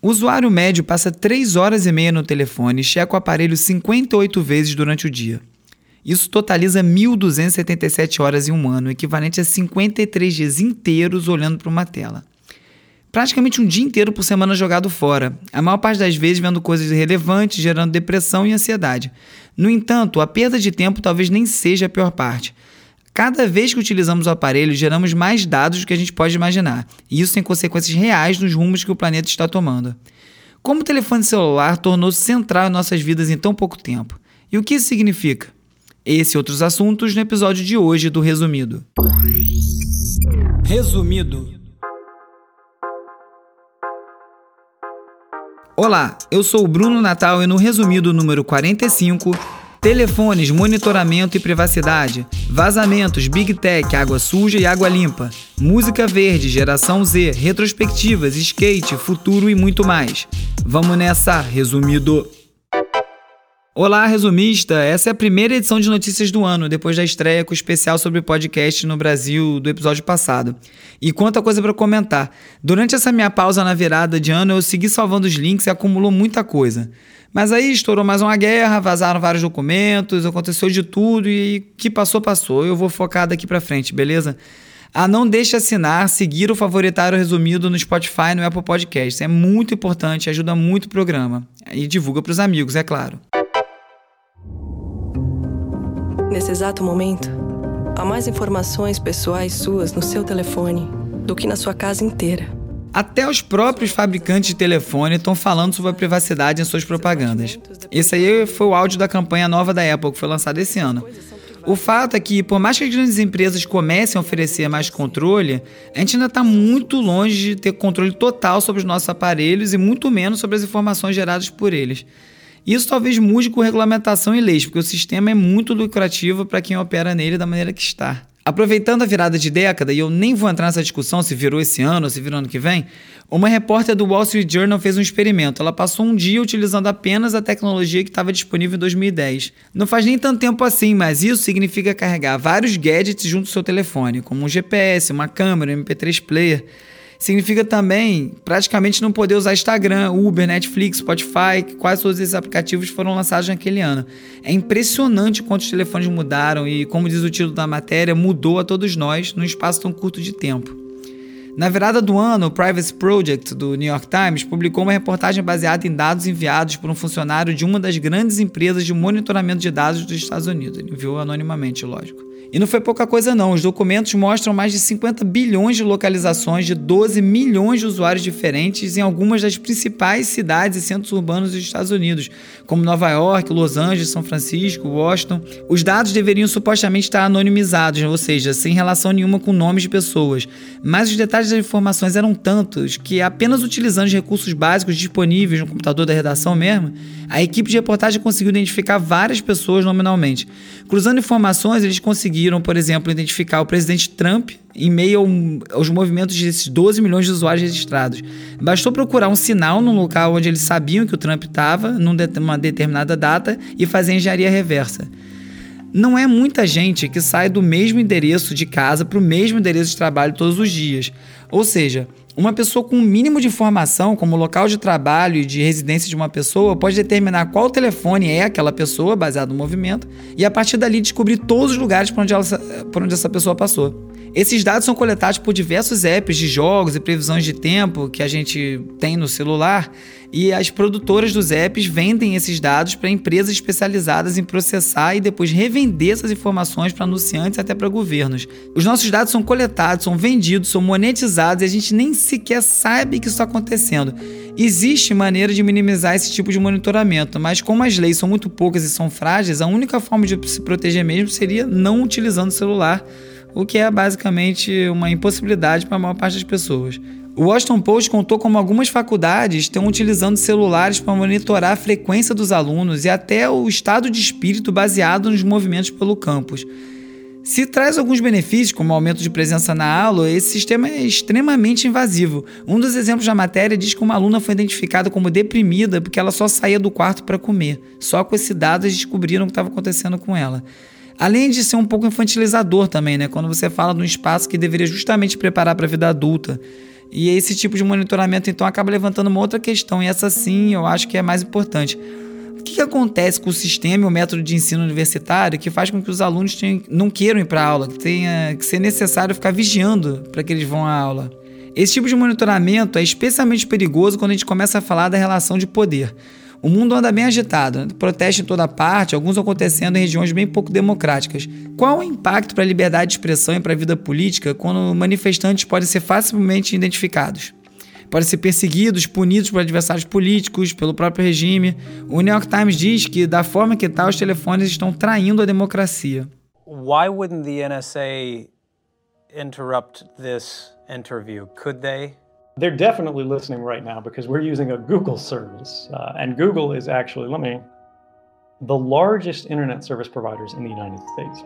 O usuário médio passa 3 horas e meia no telefone e checa o aparelho 58 vezes durante o dia. Isso totaliza 1.277 horas em um ano, equivalente a 53 dias inteiros olhando para uma tela. Praticamente um dia inteiro por semana jogado fora, a maior parte das vezes vendo coisas irrelevantes, gerando depressão e ansiedade. No entanto, a perda de tempo talvez nem seja a pior parte. Cada vez que utilizamos o aparelho, geramos mais dados do que a gente pode imaginar, e isso tem consequências reais nos rumos que o planeta está tomando. Como o telefone celular tornou-se central em nossas vidas em tão pouco tempo? E o que isso significa? Esse e outros assuntos no episódio de hoje do Resumido. Resumido. Olá, eu sou o Bruno Natal e no Resumido número 45, telefones, monitoramento e privacidade, vazamentos, Big Tech, água suja e água limpa, música verde, geração Z, retrospectivas, skate, futuro e muito mais. Vamos nessa, resumido. Olá, resumista! Essa é a primeira edição de notícias do ano, depois da estreia com o especial sobre podcast no Brasil do episódio passado. E quanta coisa para comentar. Durante essa minha pausa na virada de ano, eu segui salvando os links e acumulou muita coisa. Mas aí estourou mais uma guerra, vazaram vários documentos, aconteceu de tudo e que passou, passou. Eu vou focar daqui para frente, beleza? Ah, não deixe assinar, seguir o resumido no Spotify no Apple Podcasts. É muito importante, ajuda muito o programa. E divulga para os amigos, é claro. Nesse exato momento, há mais informações pessoais suas no seu telefone do que na sua casa inteira. Até os próprios fabricantes de telefone estão falando sobre a privacidade em suas propagandas. Esse aí foi o áudio da campanha nova da Apple, que foi lançada esse ano. O fato é que, por mais que as grandes empresas comecem a oferecer mais controle, a gente ainda está muito longe de ter controle total sobre os nossos aparelhos e muito menos sobre as informações geradas por eles. Isso talvez mude com regulamentação e leis, porque o sistema é muito lucrativo para quem opera nele da maneira que está. Aproveitando a virada de década, e eu nem vou entrar nessa discussão se virou esse ano ou se virou ano que vem, uma repórter do Wall Street Journal fez um experimento. Ela passou um dia utilizando apenas a tecnologia que estava disponível em 2010. Não faz nem tanto tempo assim, mas isso significa carregar vários gadgets junto ao seu telefone, como um GPS, uma câmera, um MP3 player significa também praticamente não poder usar Instagram, Uber, Netflix, Spotify, que quase todos esses aplicativos foram lançados naquele ano. É impressionante quantos telefones mudaram e, como diz o título da matéria, mudou a todos nós num espaço tão curto de tempo. Na virada do ano, o Privacy Project do New York Times publicou uma reportagem baseada em dados enviados por um funcionário de uma das grandes empresas de monitoramento de dados dos Estados Unidos. Ele enviou anonimamente, lógico. E não foi pouca coisa não, os documentos mostram mais de 50 bilhões de localizações de 12 milhões de usuários diferentes em algumas das principais cidades e centros urbanos dos Estados Unidos, como Nova York, Los Angeles, São Francisco, Washington. Os dados deveriam supostamente estar anonimizados, ou seja, sem relação nenhuma com nomes de pessoas, mas os detalhes das informações eram tantos que apenas utilizando os recursos básicos disponíveis no computador da redação mesmo, a equipe de reportagem conseguiu identificar várias pessoas nominalmente. Cruzando informações, eles conseguiram, por exemplo, identificar o presidente Trump em meio aos movimentos desses 12 milhões de usuários registrados. Bastou procurar um sinal no local onde eles sabiam que o Trump estava, numa determinada data, e fazer engenharia reversa. Não é muita gente que sai do mesmo endereço de casa para o mesmo endereço de trabalho todos os dias. Ou seja, uma pessoa com um mínimo de informação, como o local de trabalho e de residência de uma pessoa, pode determinar qual telefone é aquela pessoa, baseado no movimento, e a partir dali descobrir todos os lugares por onde, ela, por onde essa pessoa passou. Esses dados são coletados por diversos apps de jogos e previsões de tempo que a gente tem no celular e as produtoras dos apps vendem esses dados para empresas especializadas em processar e depois revender essas informações para anunciantes até para governos. Os nossos dados são coletados, são vendidos, são monetizados e a gente nem sequer sabe que isso está acontecendo. Existe maneira de minimizar esse tipo de monitoramento, mas como as leis são muito poucas e são frágeis, a única forma de se proteger mesmo seria não utilizando o celular o que é basicamente uma impossibilidade para a maior parte das pessoas. O Washington Post contou como algumas faculdades estão utilizando celulares para monitorar a frequência dos alunos e até o estado de espírito baseado nos movimentos pelo campus. Se traz alguns benefícios, como aumento de presença na aula, esse sistema é extremamente invasivo. Um dos exemplos da matéria diz que uma aluna foi identificada como deprimida porque ela só saía do quarto para comer. Só com esse dado eles descobriram o que estava acontecendo com ela. Além de ser um pouco infantilizador também, né? Quando você fala de um espaço que deveria justamente preparar para a vida adulta. E esse tipo de monitoramento, então, acaba levantando uma outra questão, e essa sim eu acho que é mais importante. O que, que acontece com o sistema e o método de ensino universitário que faz com que os alunos tenham, não queiram ir para a aula, que tenha que ser necessário ficar vigiando para que eles vão à aula? Esse tipo de monitoramento é especialmente perigoso quando a gente começa a falar da relação de poder. O mundo anda bem agitado, né? protestos em toda parte, alguns acontecendo em regiões bem pouco democráticas. Qual o impacto para a liberdade de expressão e para a vida política quando manifestantes podem ser facilmente identificados? Podem ser perseguidos, punidos por adversários políticos, pelo próprio regime. O New York Times diz que, da forma que está, os telefones estão traindo a democracia. Why wouldn't the NSA interrupt this interview? Could they? They're definitely listening right now because we're using a Google service. Uh, and Google is actually, let me, the largest internet service providers in the United States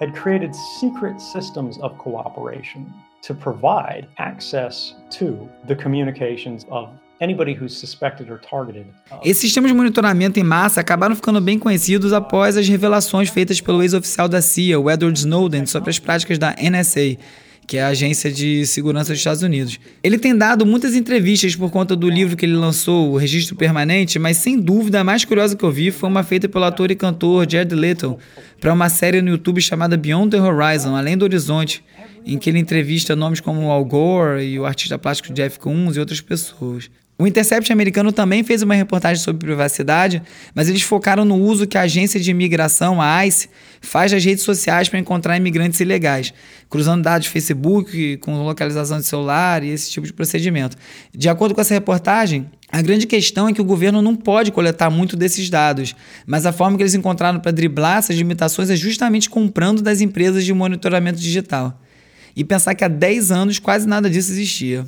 had created secret systems of cooperation to provide access to the communications of anybody who's suspected or targeted. Esses sistemas de monitoramento em massa acabaram ficando bem conhecidos após as revelações feitas pelo ex-oficial da CIA, o Edward Snowden, sobre as práticas da NSA, que é a agência de segurança dos Estados Unidos. Ele tem dado muitas entrevistas por conta do livro que ele lançou, O Registro Permanente, mas sem dúvida a mais curiosa que eu vi foi uma feita pelo ator e cantor Jared Leto para uma série no YouTube chamada Beyond the Horizon, Além do Horizonte, em que ele entrevista nomes como Al Gore e o artista plástico Jeff Koons e outras pessoas. O Intercept americano também fez uma reportagem sobre privacidade, mas eles focaram no uso que a agência de imigração, a ICE, faz das redes sociais para encontrar imigrantes ilegais, cruzando dados Facebook com localização de celular e esse tipo de procedimento. De acordo com essa reportagem, a grande questão é que o governo não pode coletar muito desses dados, mas a forma que eles encontraram para driblar essas limitações é justamente comprando das empresas de monitoramento digital. E pensar que há 10 anos quase nada disso existia.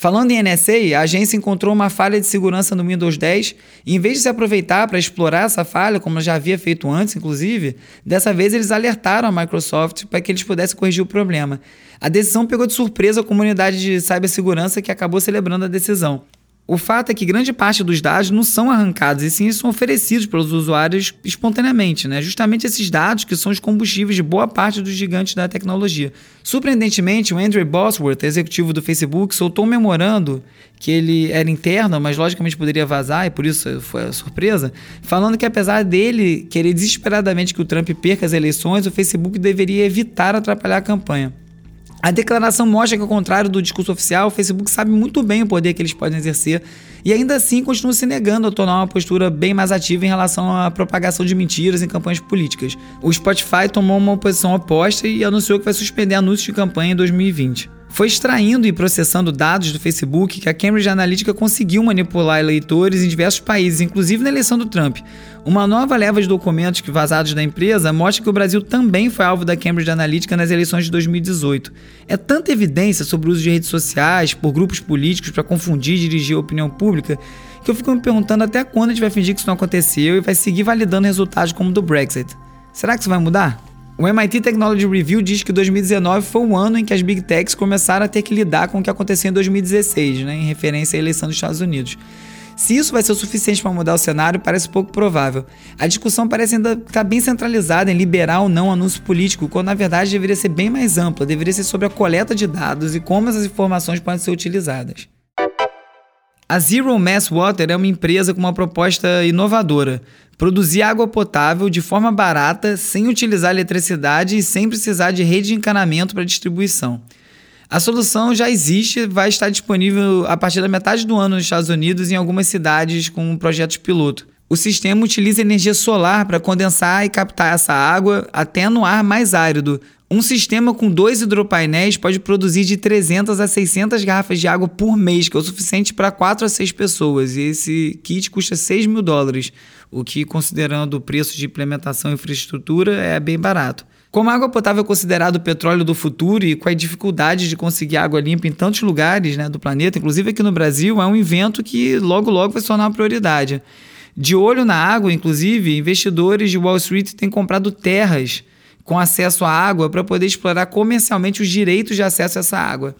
Falando em NSA, a agência encontrou uma falha de segurança no Windows 10 e, em vez de se aproveitar para explorar essa falha, como já havia feito antes, inclusive, dessa vez eles alertaram a Microsoft para que eles pudessem corrigir o problema. A decisão pegou de surpresa a comunidade de cibersegurança que acabou celebrando a decisão. O fato é que grande parte dos dados não são arrancados, e sim são oferecidos pelos usuários espontaneamente, né? Justamente esses dados que são os combustíveis de boa parte dos gigantes da tecnologia. Surpreendentemente, o Andrew Bosworth, executivo do Facebook, soltou um memorando que ele era interno, mas logicamente poderia vazar, e por isso foi a surpresa, falando que apesar dele querer desesperadamente que o Trump perca as eleições, o Facebook deveria evitar atrapalhar a campanha. A declaração mostra que, ao contrário do discurso oficial, o Facebook sabe muito bem o poder que eles podem exercer e ainda assim continua se negando a tornar uma postura bem mais ativa em relação à propagação de mentiras em campanhas políticas. O Spotify tomou uma posição oposta e anunciou que vai suspender anúncios de campanha em 2020. Foi extraindo e processando dados do Facebook que a Cambridge Analytica conseguiu manipular eleitores em diversos países, inclusive na eleição do Trump. Uma nova leva de documentos que vazados da empresa mostra que o Brasil também foi alvo da Cambridge Analytica nas eleições de 2018. É tanta evidência sobre o uso de redes sociais por grupos políticos para confundir e dirigir a opinião pública que eu fico me perguntando até quando a gente vai fingir que isso não aconteceu e vai seguir validando resultados como o do Brexit. Será que isso vai mudar? O MIT Technology Review diz que 2019 foi o ano em que as Big Techs começaram a ter que lidar com o que aconteceu em 2016, né, em referência à eleição dos Estados Unidos. Se isso vai ser o suficiente para mudar o cenário, parece pouco provável. A discussão parece ainda estar tá bem centralizada em liberar ou não anúncio político, quando na verdade deveria ser bem mais ampla, deveria ser sobre a coleta de dados e como essas informações podem ser utilizadas. A Zero Mass Water é uma empresa com uma proposta inovadora. Produzir água potável de forma barata, sem utilizar eletricidade e sem precisar de rede de encanamento para distribuição. A solução já existe vai estar disponível a partir da metade do ano nos Estados Unidos em algumas cidades com projetos piloto. O sistema utiliza energia solar para condensar e captar essa água até no ar mais árido, um sistema com dois hidropainéis pode produzir de 300 a 600 garrafas de água por mês, que é o suficiente para 4 a 6 pessoas. E esse kit custa 6 mil dólares, o que, considerando o preço de implementação e infraestrutura, é bem barato. Como a água potável é considerado o petróleo do futuro e com a dificuldade de conseguir água limpa em tantos lugares né, do planeta, inclusive aqui no Brasil, é um invento que logo logo vai se tornar uma prioridade. De olho na água, inclusive, investidores de Wall Street têm comprado terras com acesso à água para poder explorar comercialmente os direitos de acesso a essa água.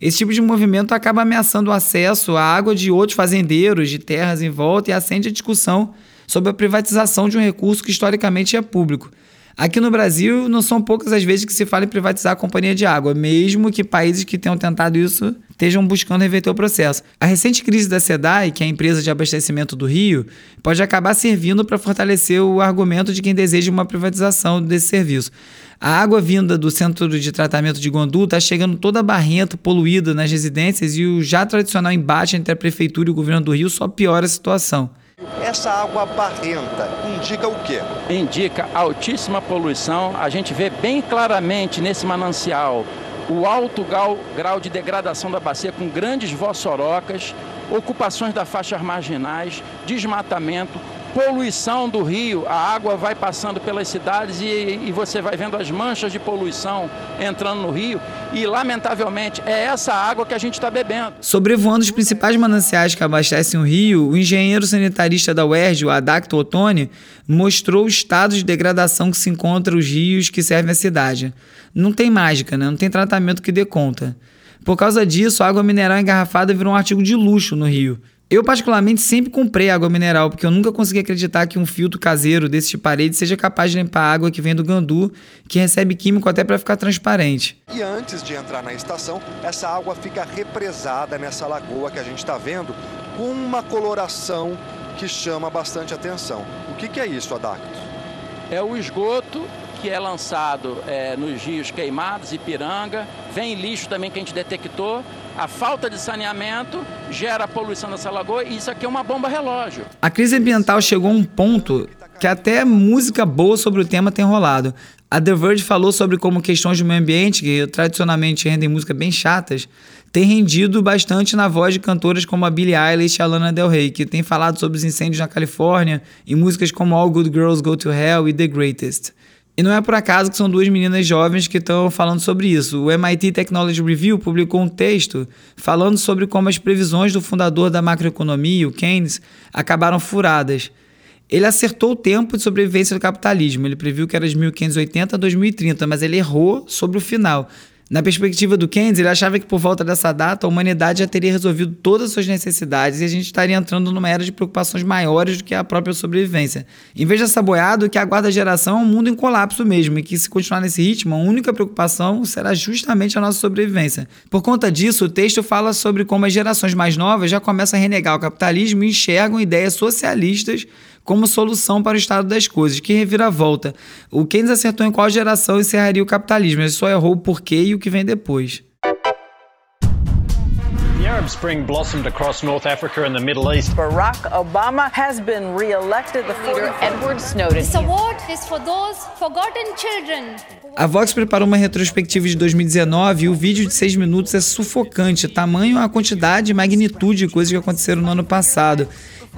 Esse tipo de movimento acaba ameaçando o acesso à água de outros fazendeiros de terras em volta e acende a discussão sobre a privatização de um recurso que historicamente é público. Aqui no Brasil, não são poucas as vezes que se fala em privatizar a companhia de água, mesmo que países que tenham tentado isso estejam buscando reverter o processo. A recente crise da SEDAI, que é a empresa de abastecimento do Rio, pode acabar servindo para fortalecer o argumento de quem deseja uma privatização desse serviço. A água vinda do centro de tratamento de Guandu está chegando toda barrenta, poluída nas residências e o já tradicional embate entre a prefeitura e o governo do Rio só piora a situação. Essa água barrenta indica o quê? Indica altíssima poluição. A gente vê bem claramente nesse manancial o alto grau, de degradação da bacia com grandes vossorocas, ocupações das faixas marginais, desmatamento, poluição do rio, a água vai passando pelas cidades e, e, você vai vendo as manchas de poluição entrando no rio e, lamentavelmente, é essa água que a gente está bebendo. Sobrevoando os principais mananciais que abastecem o rio, o engenheiro sanitarista da UERJ, o Adacto Ottoni, mostrou o estado de degradação que se encontra os rios que servem a cidade. Não tem mágica, né? não tem tratamento que dê conta. Por causa disso, a água mineral engarrafada virou um artigo de luxo no rio. Eu, particularmente, sempre comprei água mineral, porque eu nunca consegui acreditar que um filtro caseiro desse de parede seja capaz de limpar a água que vem do Gandu, que recebe químico até para ficar transparente. E antes de entrar na estação, essa água fica represada nessa lagoa que a gente está vendo, com uma coloração que chama bastante atenção. O que, que é isso, Adacto? É o esgoto que é lançado é, nos rios queimados, Ipiranga, vem lixo também que a gente detectou, a falta de saneamento gera a poluição dessa lagoa e isso aqui é uma bomba relógio. A crise ambiental chegou a um ponto que até música boa sobre o tema tem rolado. A The Verge falou sobre como questões do meio ambiente, que tradicionalmente rendem música bem chatas, têm rendido bastante na voz de cantoras como a Billie Eilish e a Lana Del Rey, que têm falado sobre os incêndios na Califórnia em músicas como All Good Girls Go to Hell e The Greatest. E não é por acaso que são duas meninas jovens que estão falando sobre isso. O MIT Technology Review publicou um texto falando sobre como as previsões do fundador da macroeconomia, o Keynes, acabaram furadas. Ele acertou o tempo de sobrevivência do capitalismo. Ele previu que era de 1580 a 2030, mas ele errou sobre o final. Na perspectiva do Keynes, ele achava que por volta dessa data a humanidade já teria resolvido todas as suas necessidades e a gente estaria entrando numa era de preocupações maiores do que a própria sobrevivência. Em vez dessa boiada, o que aguarda a geração é um mundo em colapso mesmo, e que se continuar nesse ritmo, a única preocupação será justamente a nossa sobrevivência. Por conta disso, o texto fala sobre como as gerações mais novas já começam a renegar o capitalismo e enxergam ideias socialistas como solução para o estado das coisas. Que reviravolta. O Keynes acertou em qual geração encerraria o capitalismo, ele só errou o porquê e o que vem depois. Arab Spring blossomed across North Africa and the Middle East. Barack Obama has been re-elected. The leader Edward Snowden. This award is for those forgotten children. A Vox preparou uma retrospectiva de 2019 e o vídeo de 6 minutos é sufocante, tamanho a quantidade e magnitude de coisas que aconteceram no ano passado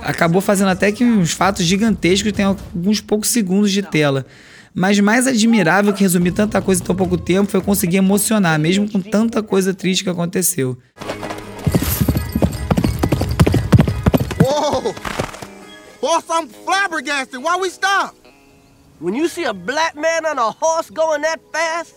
acabou fazendo até que uns fatos gigantescos tenham alguns poucos segundos de tela. Mas mais admirável que resumir tanta coisa em tão pouco tempo foi conseguir emocionar, mesmo com tanta coisa triste que aconteceu. Whoa! Boss, I'm flabbergasted. Why we stop? When you see a black man on a horse going that fast,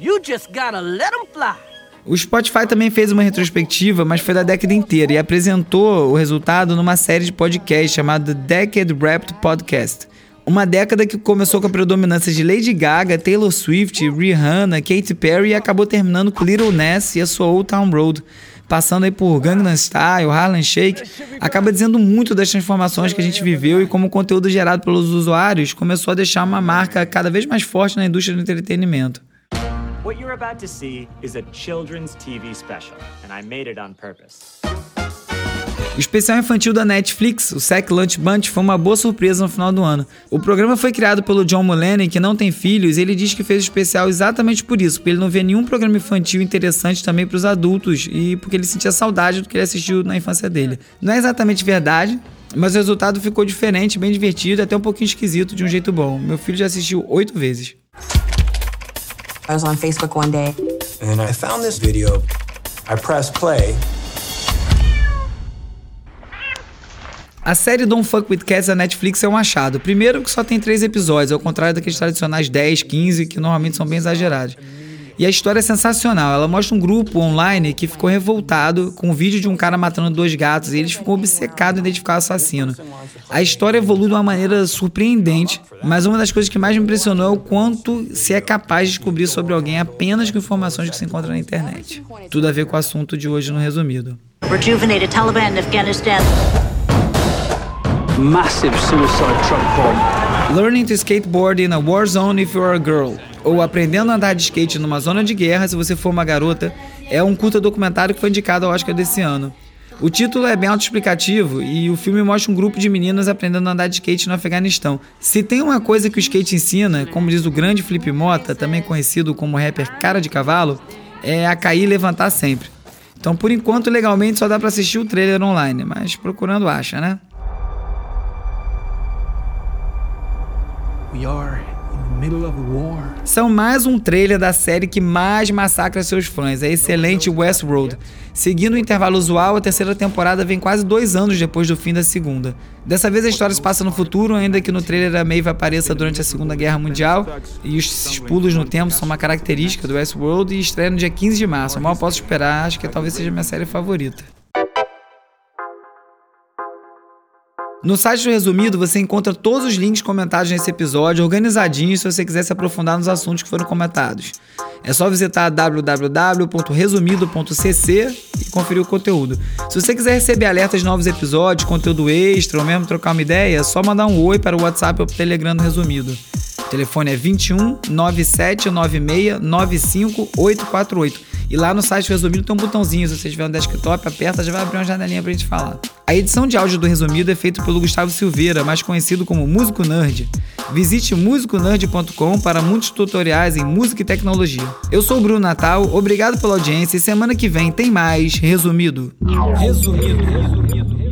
you just gotta let him fly. O Spotify também fez uma retrospectiva, mas foi da década inteira, e apresentou o resultado numa série de podcasts chamada Decade Wrapped Podcast. Uma década que começou com a predominância de Lady Gaga, Taylor Swift, Rihanna, Katy Perry e acabou terminando com Little Ness e a sua Old Town Road, passando aí por Gangnam Style, Harlem Shake, acaba dizendo muito das transformações que a gente viveu e como o conteúdo gerado pelos usuários começou a deixar uma marca cada vez mais forte na indústria do entretenimento. What you're about to see is a children's TV special, and I made it on purpose. O especial infantil da Netflix, o Sack Lunch Bunch, foi uma boa surpresa no final do ano. O programa foi criado pelo John Mulaney, que não tem filhos, e ele diz que fez o especial exatamente por isso, porque ele não vê nenhum programa infantil interessante também para os adultos e porque ele sentia saudade do que ele assistiu na infância dele. Não é exatamente verdade, mas o resultado ficou diferente, bem divertido, até um pouquinho esquisito de um jeito bom. Meu filho já assistiu oito vezes. I was on Facebook one day. And I found this video. I pressed play. A série Don't Fuck With Cats da Netflix é um achado. Primeiro que só tem três episódios, ao contrário daqueles tradicionais 10, 15, que normalmente são bem exagerados. E a história é sensacional. Ela mostra um grupo online que ficou revoltado com o um vídeo de um cara matando dois gatos e eles ficam obcecados em identificar o assassino. A história evolui de uma maneira surpreendente, mas uma das coisas que mais me impressionou é o quanto se é capaz de descobrir sobre alguém apenas com informações que se encontram na internet. Tudo a ver com o assunto de hoje no resumido. Rejuvenated Taliban Afghanistan. Massive suicide truck bomb. Learning to skateboard in a war zone if you're a girl ou Aprendendo a Andar de Skate numa Zona de Guerra se você for uma garota, é um curta documentário que foi indicado ao Oscar desse ano. O título é bem autoexplicativo e o filme mostra um grupo de meninas aprendendo a andar de skate no Afeganistão. Se tem uma coisa que o skate ensina, como diz o grande Flip Mota, também conhecido como rapper Cara de Cavalo, é a cair e levantar sempre. Então, por enquanto, legalmente só dá para assistir o trailer online, mas procurando acha, né? São mais um trailer da série que mais massacra seus fãs, a excelente Westworld. Seguindo o intervalo usual, a terceira temporada vem quase dois anos depois do fim da segunda. Dessa vez a história se passa no futuro, ainda que no trailer a Maeve apareça durante a Segunda Guerra Mundial, e os pulos no tempo são uma característica do Westworld e estreia no dia 15 de março. Mal posso esperar, acho que talvez seja minha série favorita. No site do Resumido você encontra todos os links comentados nesse episódio organizadinhos se você quiser se aprofundar nos assuntos que foram comentados. É só visitar www.resumido.cc e conferir o conteúdo. Se você quiser receber alertas de novos episódios, conteúdo extra ou mesmo trocar uma ideia, é só mandar um oi para o WhatsApp ou para o Telegram do Resumido. O telefone é 21 97 96 95 848. E lá no site do Resumido tem um botãozinho. Se você tiver um desktop, aperta, já vai abrir uma janelinha pra gente falar. A edição de áudio do Resumido é feita pelo Gustavo Silveira, mais conhecido como Músico Nerd. Visite musiconerd.com para muitos tutoriais em música e tecnologia. Eu sou o Bruno Natal, obrigado pela audiência e semana que vem tem mais Resumido. Resumido. Resumido.